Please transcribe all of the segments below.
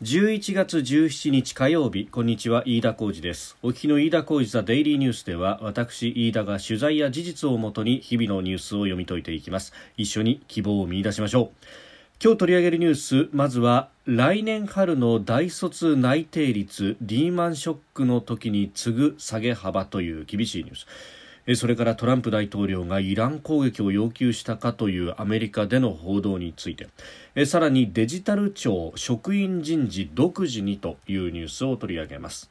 11月17日火曜日こんにちは飯田浩二です。お聞きの飯田浩二ザデイリーニュースでは私飯田が取材や事実をもとに日々のニュースを読み解いていきます。一緒に希望を見出しましょう。今日取り上げるニュースまずは来年春の大卒内定率リーマンショックの時に次ぐ下げ幅という厳しいニュース。それからトランプ大統領がイラン攻撃を要求したかというアメリカでの報道について。さらにデジタル庁職員人事独自にというニュースを取り上げます。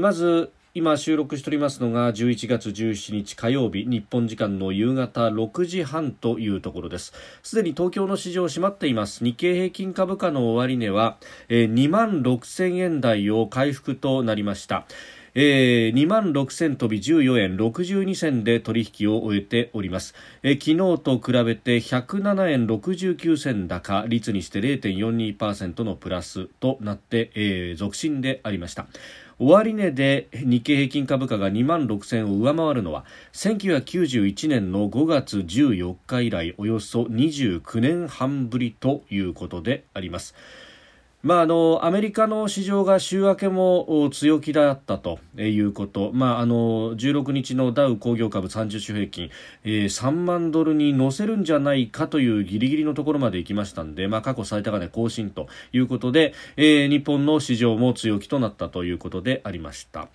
まず今収録しておりますのが11月17日火曜日日本時間の夕方6時半というところです。すでに東京の市場閉まっています。日経平均株価の終値は2万6000円台を回復となりました。えー、2万6000飛び14円62銭で取引を終えております、えー、昨日と比べて107円69銭高率にして0.42%のプラスとなって、えー、続伸でありました終値で日経平均株価が2万6000を上回るのは1991年の5月14日以来およそ29年半ぶりということであります。まあ、あのアメリカの市場が週明けも強気だったということ、まあ、あの16日のダウ工業株30種平均、えー、3万ドルに乗せるんじゃないかというギリギリのところまで行きましたので、まあ、過去最高値更新ということで、えー、日本の市場も強気となったということでありました。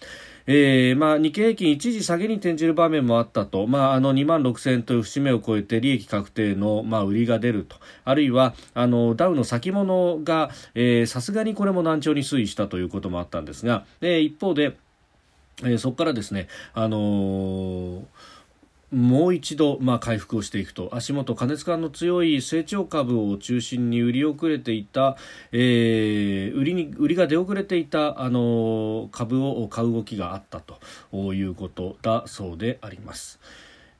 えーまあ、日経平均一時下げに転じる場面もあったと、まあ、あの2万6000円という節目を超えて利益確定の、まあ、売りが出ると。あるいはあのダウの先物がさすがにこれも難聴に推移したということもあったんですが、えー、一方で、えー、そこからですね、あのーもう一度、まあ、回復をしていくと足元過熱感の強い成長株を中心に売り遅れていた、えー、売りに売りが出遅れていたあの株を買う動きがあったということだそうであります。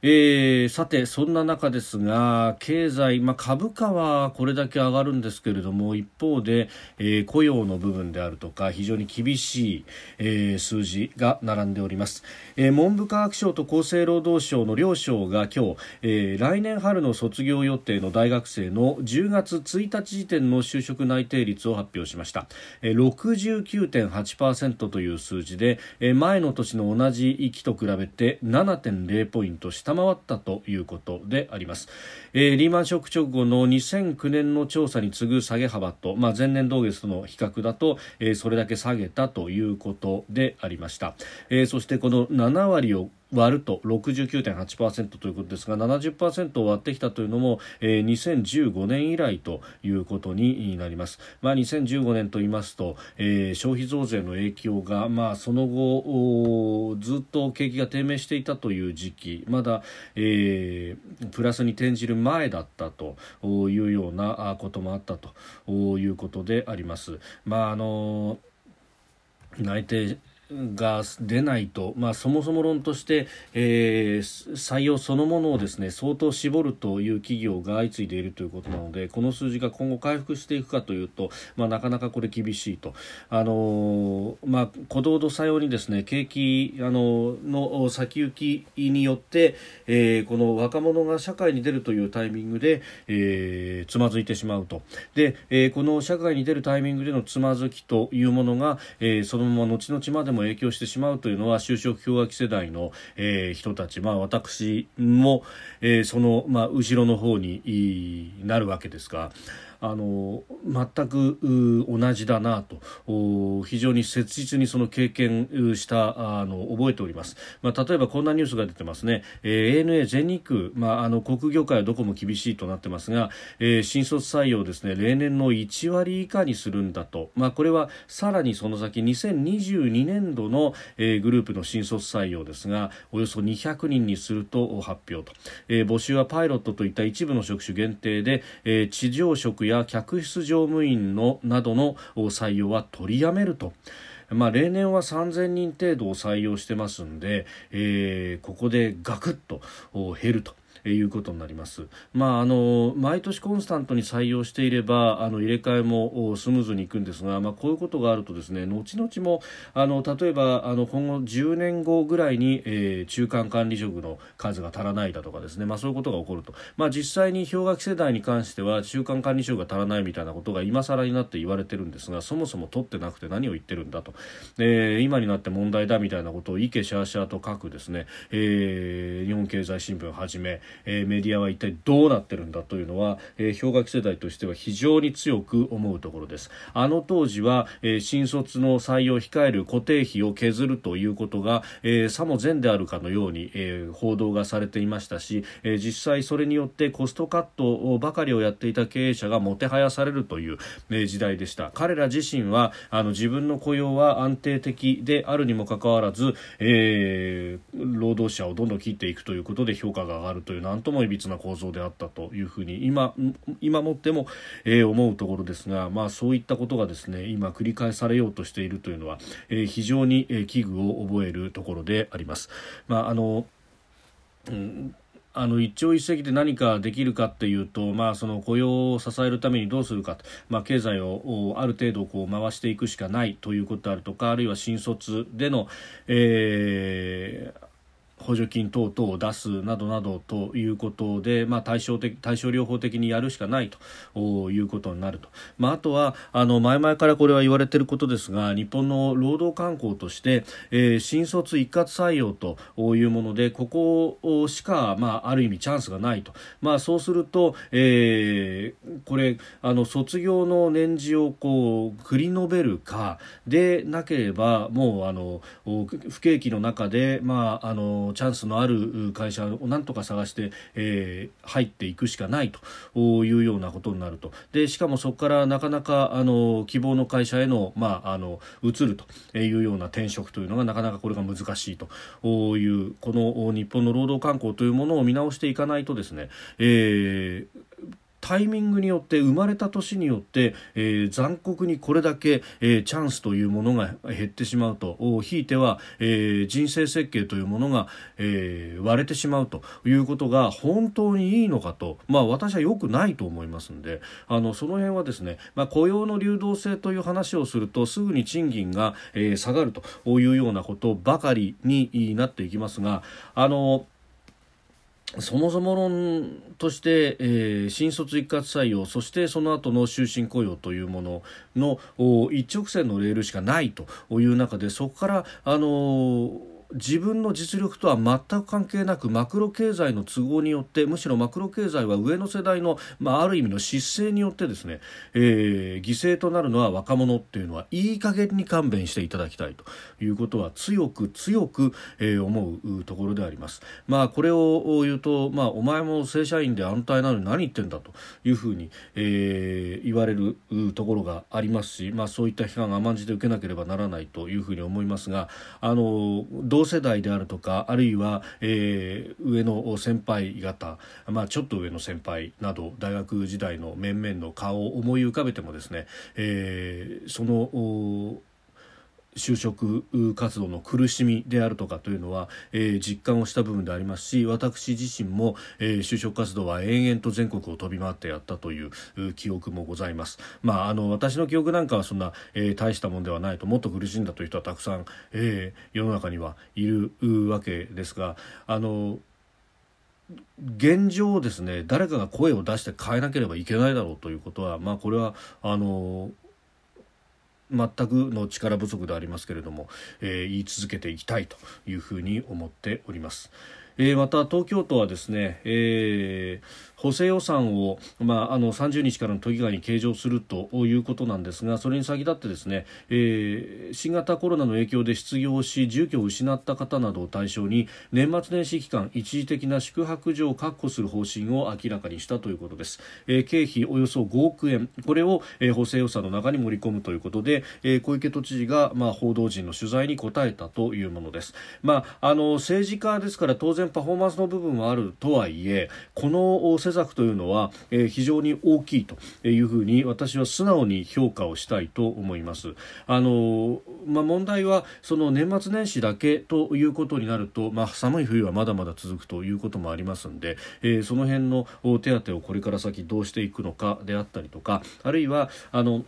えー、さて、そんな中ですが、経済、まあ、株価はこれだけ上がるんですけれども、一方で、えー、雇用の部分であるとか、非常に厳しい、えー、数字が並んでおります、えー。文部科学省と厚生労働省の両省が今日、えー、来年春の卒業予定の大学生の10月1日時点の就職内定率を発表しました。えー、69.8%という数字で、えー、前の年の同じ期と比べて7.0ポイント下下回ったということであります、えー、リーマンショック直後の2009年の調査に次ぐ下げ幅と、まあ、前年同月との比較だと、えー、それだけ下げたということでありました、えー、そしてこの7割を割ると69.8%ということですが70%を割ってきたというのも、えー、2015年以来ということになります、まあ、2015年と言いますと、えー、消費増税の影響が、まあ、その後ずっと景気が低迷していたという時期まだ、えー、プラスに転じる前だったというようなこともあったということであります。まああの内定が出ないと、まあ、そもそも論として、えー、採用そのものをですね相当絞るという企業が相次いでいるということなのでこの数字が今後回復していくかというと、まあ、なかなかこれ厳しいと、あのー、まあ、鼓動と作用にですね景気、あのの先行きによって、えー、この若者が社会に出るというタイミングで、えー、つまずいてしまうと。で、えー、この社会に出るタイミングでのつまずきというものが、えー、そのまま後々までも影響してしまうというのは就職氷河期世代の、えー、人たち、まあ、私も、えー、その、まあ、後ろの方になるわけですが。あの全く同じだなと。非常に切実にその経験したあの覚えております、まあ、例えばこんなニュースが出てますね、えー、ANA 全日空、まあ、あの航空業界はどこも厳しいとなってますが、えー、新卒採用ですね。例年の1割以下にするんだと、まあ、これはさらにその先2022年度の、えー、グループの新卒採用ですがおよそ200人にすると発表と、えー、募集はパイロットといった一部の職種限定で、えー、地上職や客室乗務員のなどの採用は取りやめると。まあ、例年は3000人程度を採用してますんで、えー、ここでガクッと減ると。いうことになります。まあ、あの毎年コンスタントに採用していればあの入れ替えもスムーズにいくんですが、まあ、こういうことがあるとですね後々もあの例えばあの今後10年後ぐらいに、えー、中間管理職の数が足らないだとかですね、まあ、そういうことが起こると、まあ、実際に氷河期世代に関しては中間管理職が足らないみたいなことが今更になって言われてるんですがそもそも取ってなくて何を言ってるんだと、えー、今になって問題だみたいなことをイケシャーシャーと書くですね、えー、日本経済新聞をはじめ、えー、メディアは一体どうなってるんだというのは、えー、氷河期世代としては非常に強く思うところです。あの当時は、えー、新卒の採用を控える固定費を削るということが、えー、さも善であるかのように、えー、報道がされていましたし、えー、実際それによってコストカットばかりをやっていた経営者がもてはやされるという、えー、時代でした。彼ら自身はあの自分の雇用は安定的であるにもかかわらず、えー、労働者をどんどん切っていくということで評価が上がるという何ともいびつな構造であったというふうに今今もっても、えー、思うところですが、まあ、そういったことがですね今繰り返されようとしているというのは、えー、非常に、えー、危惧を覚えるところであります。まああのうんあの一朝一夕で何かできるかっていうと、まあ、その雇用を支えるためにどうするかと、まあ、経済をある程度こう回していくしかないということであるとかあるいは新卒での、えー補助金等々を出すなどなどということで、まあ、対照的対症療法的にやるしかないということになると、まあ、あとはあの前々からこれは言われていることですが日本の労働観光として、えー、新卒一括採用というものでここしか、まあ、ある意味チャンスがないと、まあ、そうすると、えー、これあの卒業の年次をこう繰り延べるかでなければもうあの不景気の中で、まあ、あのチャンスのある会社をなんとか探して、えー、入っていくしかないというようなことになると。でしかもそこからなかなかあの希望の会社への,、まあ、あの移るというような転職というのがなかなかこれが難しいというこの日本の労働慣行というものを見直していかないとですね、えータイミングによって生まれた年によって、えー、残酷にこれだけ、えー、チャンスというものが減ってしまうとひいては、えー、人生設計というものが、え、割れてしまうということが本当にいいのかと、まあ、私はよくないと思いますのであのその辺はですね、まあ、雇用の流動性という話をするとすぐに賃金が、え、下がるというようなことばかりになっていきますがあのそもそも論として、えー、新卒一括採用そしてその後の終身雇用というものの一直線のレールしかないという中でそこから、あのー自分の実力とは全く関係なくマクロ経済の都合によってむしろマクロ経済は上の世代の、まあ、ある意味の失勢によってですね、えー、犠牲となるのは若者っていうのはいい加減に勘弁していただきたいということは強く強く、えー、思うところであります。まあ、これを言うと、まあ、お前も正社員で安泰なのに何言ってんだというふうに、えー、言われるところがありますし、まあ、そういった批判を甘んじて受けなければならないというふうに思いますがあの同世代であるとかあるいは、えー、上の先輩方、まあ、ちょっと上の先輩など大学時代の面々の顔を思い浮かべてもですね、えー、その就職活動の苦しみであるとかというのは、えー、実感をした部分でありますし私自身も、えー、就職活動は延々と全国を飛び回ってやったという記憶もございます。まあ、あの私の記憶なんかはそんな、えー、大したもんではないともっと苦しんだという人はたくさん、えー、世の中にはいるわけですがあの現状をですね誰かが声を出して変えなければいけないだろうということは、まあ、これはあの全くの力不足でありますけれども、えー、言い続けていきたいというふうに思っております。えー、また東京都はですね、えー補正予算を、まあ、あの30日からの都議会に計上するということなんですがそれに先立ってですね、えー、新型コロナの影響で失業し住居を失った方などを対象に年末年始期間一時的な宿泊所を確保する方針を明らかにしたということです、えー、経費およそ5億円。これを、えー、補正予算の中に盛り込むということで、えー、小池都知事が、まあ、報道陣の取材に答えたというものです、まあ、あの政治家ですから当然パフォーマンスの部分はあるとはいえこの施策というのは、えー、非常に大きいというふうに私は素直に評価をしたいと思います。あのまあ、問題はその年末年始だけということになると、まあ、寒い冬はまだまだ続くということもありますので、えー、その辺の手当をこれから先どうしていくのかであったりとかあるいはあの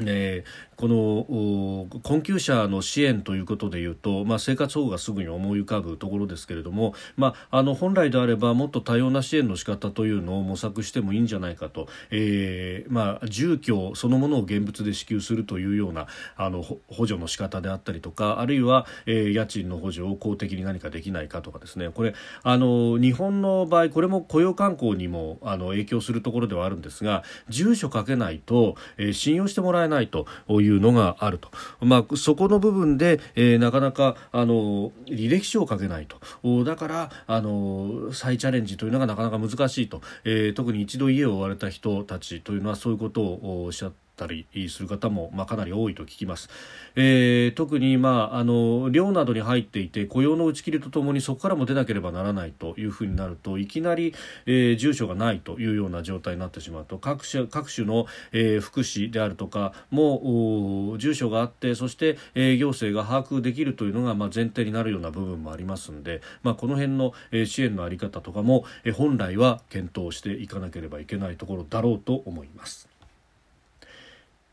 え、この困窮者の支援ということでいうと、まあ、生活保護がすぐに思い浮かぶところですけれども、まあ、あの本来であればもっと多様な支援の仕方というのを模索してもいいんじゃないかと、えーまあ、住居そのものを現物で支給するというようなあの補助の仕方であったりとかあるいは、えー、家賃の補助を公的に何かできないかとかですね。これあの日本の場合これも雇用慣行にもあの影響するところではあるんですが住所かけないと、えー、信用してもらええないというのがあると、まあ、そこの部分で、えー、なかなかあの履歴書を書けないと。だからあの再チャレンジというのがなかなか難しいと、えー、特に一度家を追われた人たちというのはそういうことをおっしゃってたりする方も、まあ、かなり多いと聞きます、えー、特に、まあ、あの寮などに入っていて雇用の打ち切りとともにそこからも出なければならないというふうになるといきなり、えー、住所がないというような状態になってしまうと各種各種の、えー、福祉であるとかも住所があってそして、えー、行政が把握できるというのが、まあ、前提になるような部分もありますので、まあ、この辺の、えー、支援の在り方とかも、えー、本来は検討していかなければいけないところだろうと思います。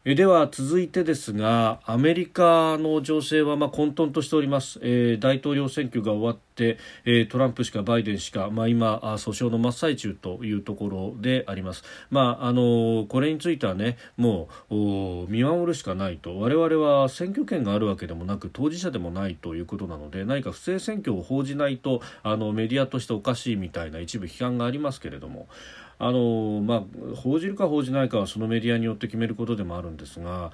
では続いてですがアメリカの情勢はまあ混沌としております、えー、大統領選挙が終わって、えー、トランプしかバイデンしか、まあ、今訴訟の真っ最中というところであります、まあ、あのこれについてはねもう見守るしかないと。我々は選挙権があるわけでもなく当事者でもないということなので何か不正選挙を報じないとあのメディアとしておかしいみたいな一部批判がありますけれども。あのまあ、報じるか報じないかはそのメディアによって決めることでもあるんですが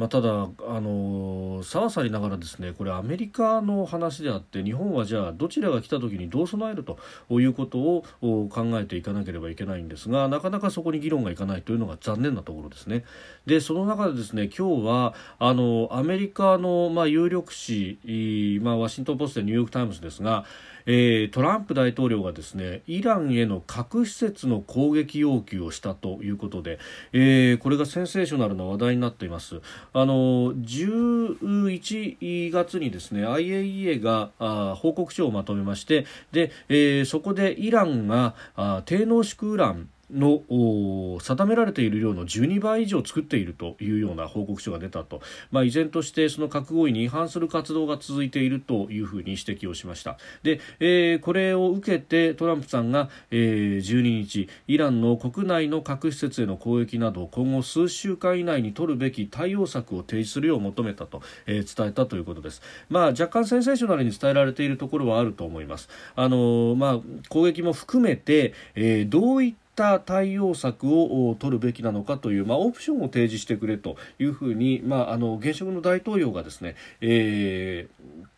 まあ、ただ、あのさわさりながらですねこれアメリカの話であって日本はじゃあどちらが来た時にどう備えるということを考えていかなければいけないんですがなかなかそこに議論がいかないというのが残念なところですね。でその中でですね今日はあのアメリカの、まあ、有力紙、まあ、ワシントン・ポストやニューヨーク・タイムズですがえー、トランプ大統領がですねイランへの核施設の攻撃要求をしたということで、えー、これがセンセーショナルな話題になっています。あの11月にですね IAEA があ報告書をまとめましてで、えー、そこでイランがあ低濃縮ウランの定められている量の12倍以上作っているというような報告書が出たと、まあ、依然としてその核合意に違反する活動が続いているというふうに指摘をしました。で、えー、これを受けてトランプさんが、えー、12日イランの国内の核施設への攻撃など今後数週間以内に取るべき対応策を提示するよう求めたと、えー、伝えたということです、まあ、若干センセーショナルに伝えられているところはあると思います。あのまあ、攻撃も含めて、えー、どういったった対応策を取るべきなのかという、まあ、オプションを提示してくれというふうに、まあ、あの現職の大統領がですね、えー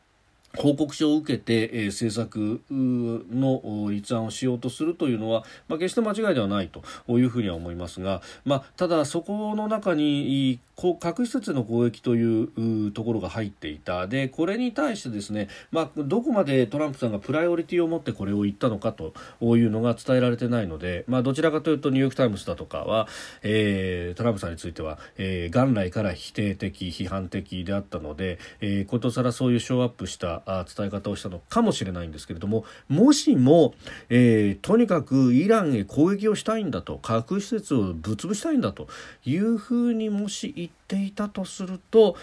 報告書を受けて、えー、政策の立案をしようとするというのは、まあ、決して間違いではないというふうには思いますが、まあ、ただそこの中に核施設の攻撃というところが入っていた。でこれに対してですね、まあ、どこまでトランプさんがプライオリティを持ってこれを言ったのかというのが伝えられてないので、まあ、どちらかというとニューヨーク・タイムズだとかは、えー、トランプさんについては、えー、元来から否定的批判的であったので、えー、ことさらそういうショーアップした伝え方をしたのかもしれないんですけれどももしも、えー、とにかくイランへ攻撃をしたいんだと核施設をぶっつぶしたいんだというふうにもし言ってていたとすると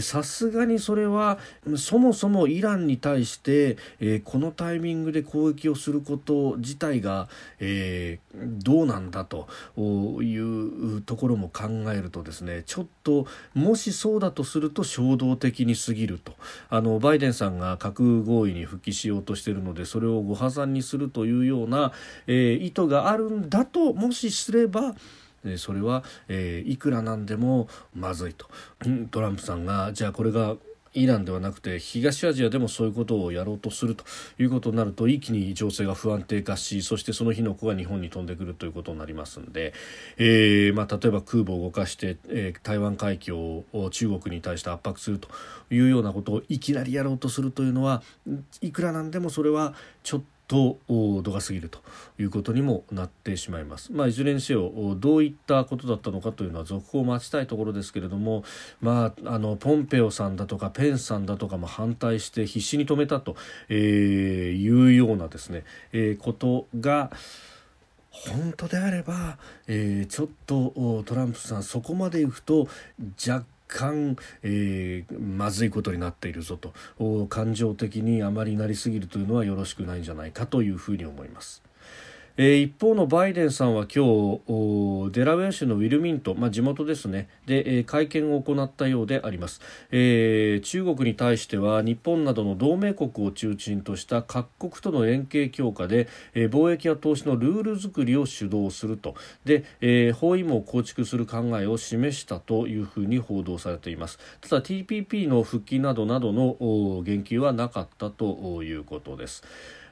さすがにそれはそもそもイランに対して、えー、このタイミングで攻撃をすること自体が、えー、どうなんだというところも考えるとですねちょっともしそうだとすると衝動的に過ぎると。あのバイデンさんが核合意に復帰しようとしているのでそれをご破産にするというような、えー、意図があるんだともしすればそれは、えー、いくらなんでもまずいと。トランプさんがじゃあこれがイランではなくて東アジアでもそういうことをやろうとすると。いうことになると一気に情勢が不安定化しそしてその火の粉が日本に飛んでくるということになりますので、えーまあ、例えば空母を動かして、えー、台湾海峡を中国に対して圧迫するというようなことをいきなりやろうとするというのはいくらなんでもそれはちょっとと度が過ぎるということにもなってしまいます。まあ、いずれにせよどういったことだったのかというのは続報を待ちたいところですけれども、まあ、あのポンペオさんだとかペンさんだとかも反対して必死に止めたと、えー、いうようなですね、えー、ことが本当であれば、えー、ちょっとトランプさんそこまでいくと若干、えー、まずいことになっているぞと感情的にあまりなりすぎるというのはよろしくないんじゃないかというふうに思います。えー、一方のバイデンさんは今日デラウェア州のウィルミント、まあ、地元ですね。で、えー、会見を行ったようであります、えー、中国に対しては日本などの同盟国を中心とした各国との連携強化で、えー、貿易や投資のルール作りを主導すると。で、えー、包囲網を構築する考えを示したというふうに報道されています。ただ TPP の復帰などなどの言及はなかったということです。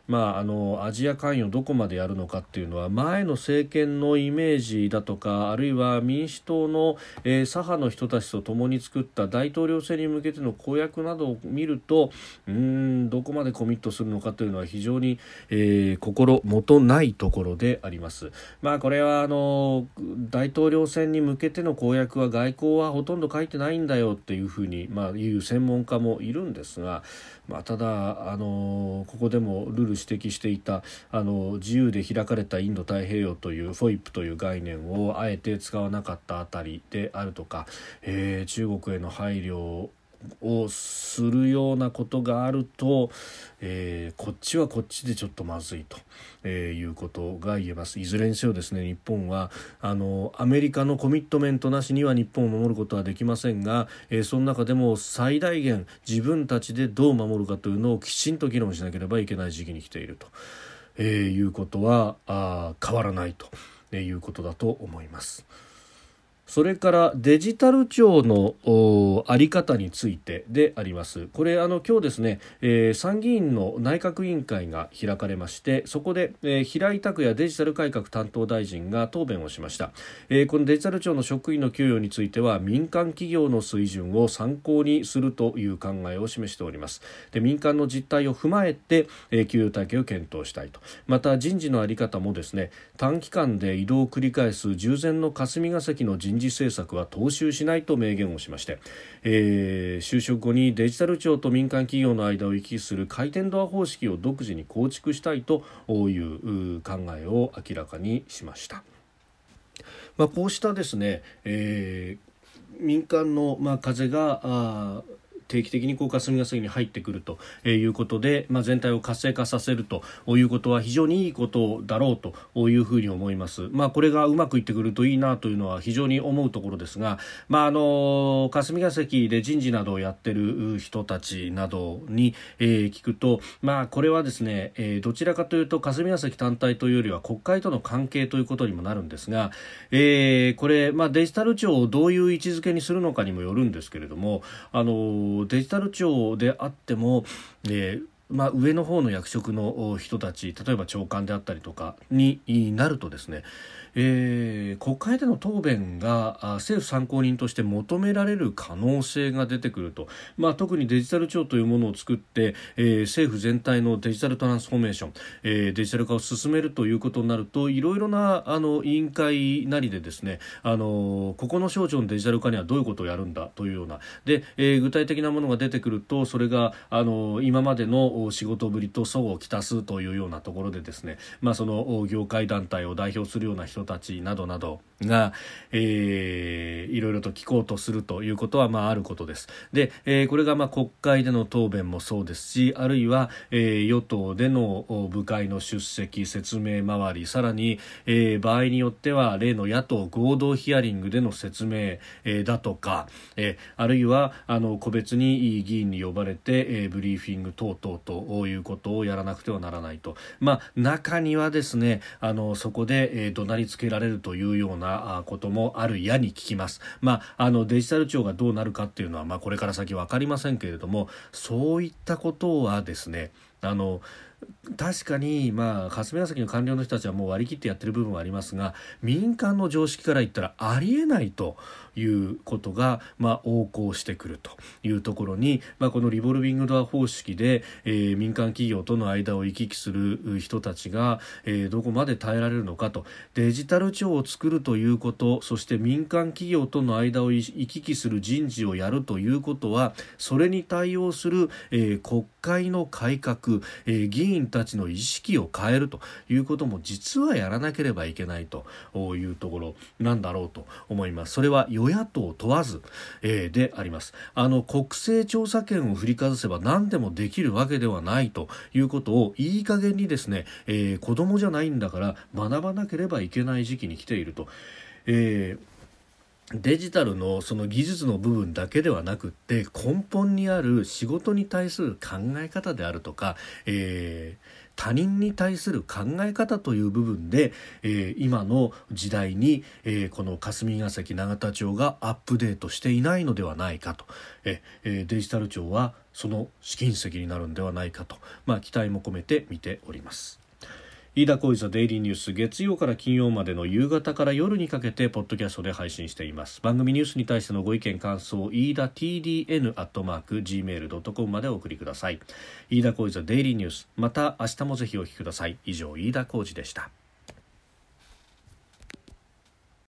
まあ、あのアジア関与をどこまでやるのかっていうのは前の政権のイメージだとかあるいは民主党の、えー、左派の人たちと共に作った大統領選に向けての公約などを見るとうんどこまでコミットするのかというのは非常に、えー、心もとないところであります。まあ、これはあの大統領選に向けての公約は外交はほとんど書いてないんだよっていうふうに、まあ、言う専門家もいるんですが、まあ、ただあのここでもルール指摘していたあの自由で開かれたインド太平洋というフォイップという概念をあえて使わなかったあたりであるとか、えー、中国への配慮をするようなことがあると、えー、こっちはこっちでちょっとまずいと、えー、いうことが言えますいずれにせよですね日本はあのアメリカのコミットメントなしには日本を守ることはできませんが、えー、その中でも最大限自分たちでどう守るかというのをきちんと議論しなければいけない時期に来ていると、え、いうことはあ変わらないとえいうことだと思います。それからデジタル庁の在り方についてであります。これあの今日ですね、えー、参議院の内閣委員会が開かれましてそこで、えー、平井拓也デジタル改革担当大臣が答弁をしました、えー、このデジタル庁の職員の給与については民間企業の水準を参考にするという考えを示しております。で民間の実態を踏まえて、えー、給与体系を検討したいと。また人事の在り方もですね短期間で移動を繰り返す従前の霞が関の人人事政策は踏襲しないと明言をしまして、えー、就職後にデジタル庁と民間企業の間を行き来する回転ドア方式を独自に構築したいという考えを明らかにしました。まあ、こうしたですね、えー、民間の、まあ、風があ定期的にこう霞が関に入ってくるということで、まあ、全体を活性化させるということは非常にいいことだろうというふうに思います。まあ、これがうまくいってくるといいなというのは非常に思うところですが、まあ、あの霞が関で人事などをやってる人たちなどに、え、聞くと、まあ、これはですね、え、どちらかというと霞が関単体というよりは国会との関係ということにもなるんですが、えー、これ、まあ、デジタル庁をどういう位置づけにするのかにもよるんですけれども、あのデジタル庁であっても、えーまあ、上の方の役職の人たち例えば長官であったりとかになるとですねえー、国会での答弁が政府参考人として求められる可能性が出てくると、まあ、特にデジタル庁というものを作って、えー、政府全体のデジタルトランスフォーメーション、えー、デジタル化を進めるということになるといろいろなあの委員会なりでですねあのここの省庁のデジタル化にはどういうことをやるんだというような。で、えー、具体的なものが出てくるとそれがあの今までの仕事ぶりと相互をきたすというようなところでですね、まあ、その業界団体を代表するような人たちなどなどが、えー、いろいろと聞こうとするということは、まあ、あることです。で、えー、これが、まあ、国会での答弁もそうですし、あるいは、えー、与党での部会の出席、説明回り、さらに、えー、場合によっては、例の野党合同ヒアリングでの説明、えー、だとか、えー、あるいは、あの、個別に議員に呼ばれて、えー、ブリーフィング等々ということをやらなくてはならないと。まあ、中にはですね、あの、そこで、えー、怒鳴りつつけられるというようなこともあるやに聞きます。まあ、あのデジタル庁がどうなるかっていうのは、まあ、これから先分かりませんけれどもそういったことはですねあの確かに、まあ、霞が関の官僚の人たちはもう割り切ってやってる部分はありますが民間の常識から言ったらありえないということが、まあ、横行してくるというところに、まあ、このリボルビングドア方式で、えー、民間企業との間を行き来する人たちが、えー、どこまで耐えられるのかとデジタル庁を作るということそして民間企業との間を行き来する人事をやるということはそれに対応する、えー、国会の改革、えー、議員たちの意識を変えるということも実はやらなければいけないというところなんだろうと思います。それは与野党問わず、えー、であります。あの国政調査権を振りかざせば何でもできるわけではないということをいい加減にですね、えー、子供じゃないんだから学ばなければいけない時期に来ていると。えーデジタルのその技術の部分だけではなくって根本にある仕事に対する考え方であるとか、えー、他人に対する考え方という部分で、えー、今の時代に、えー、この霞が関永田町がアップデートしていないのではないかと、えー、デジタル庁はその試金石になるんではないかと、まあ、期待も込めて見ております。飯田浩司のデイリーニュース月曜から金曜までの夕方から夜にかけてポッドキャストで配信しています。番組ニュースに対してのご意見感想飯田 TDN アットマーク Gmail.com までお送りください。飯田浩司のデイリーニュース。また明日もぜひお聞きください。以上飯田浩司でした。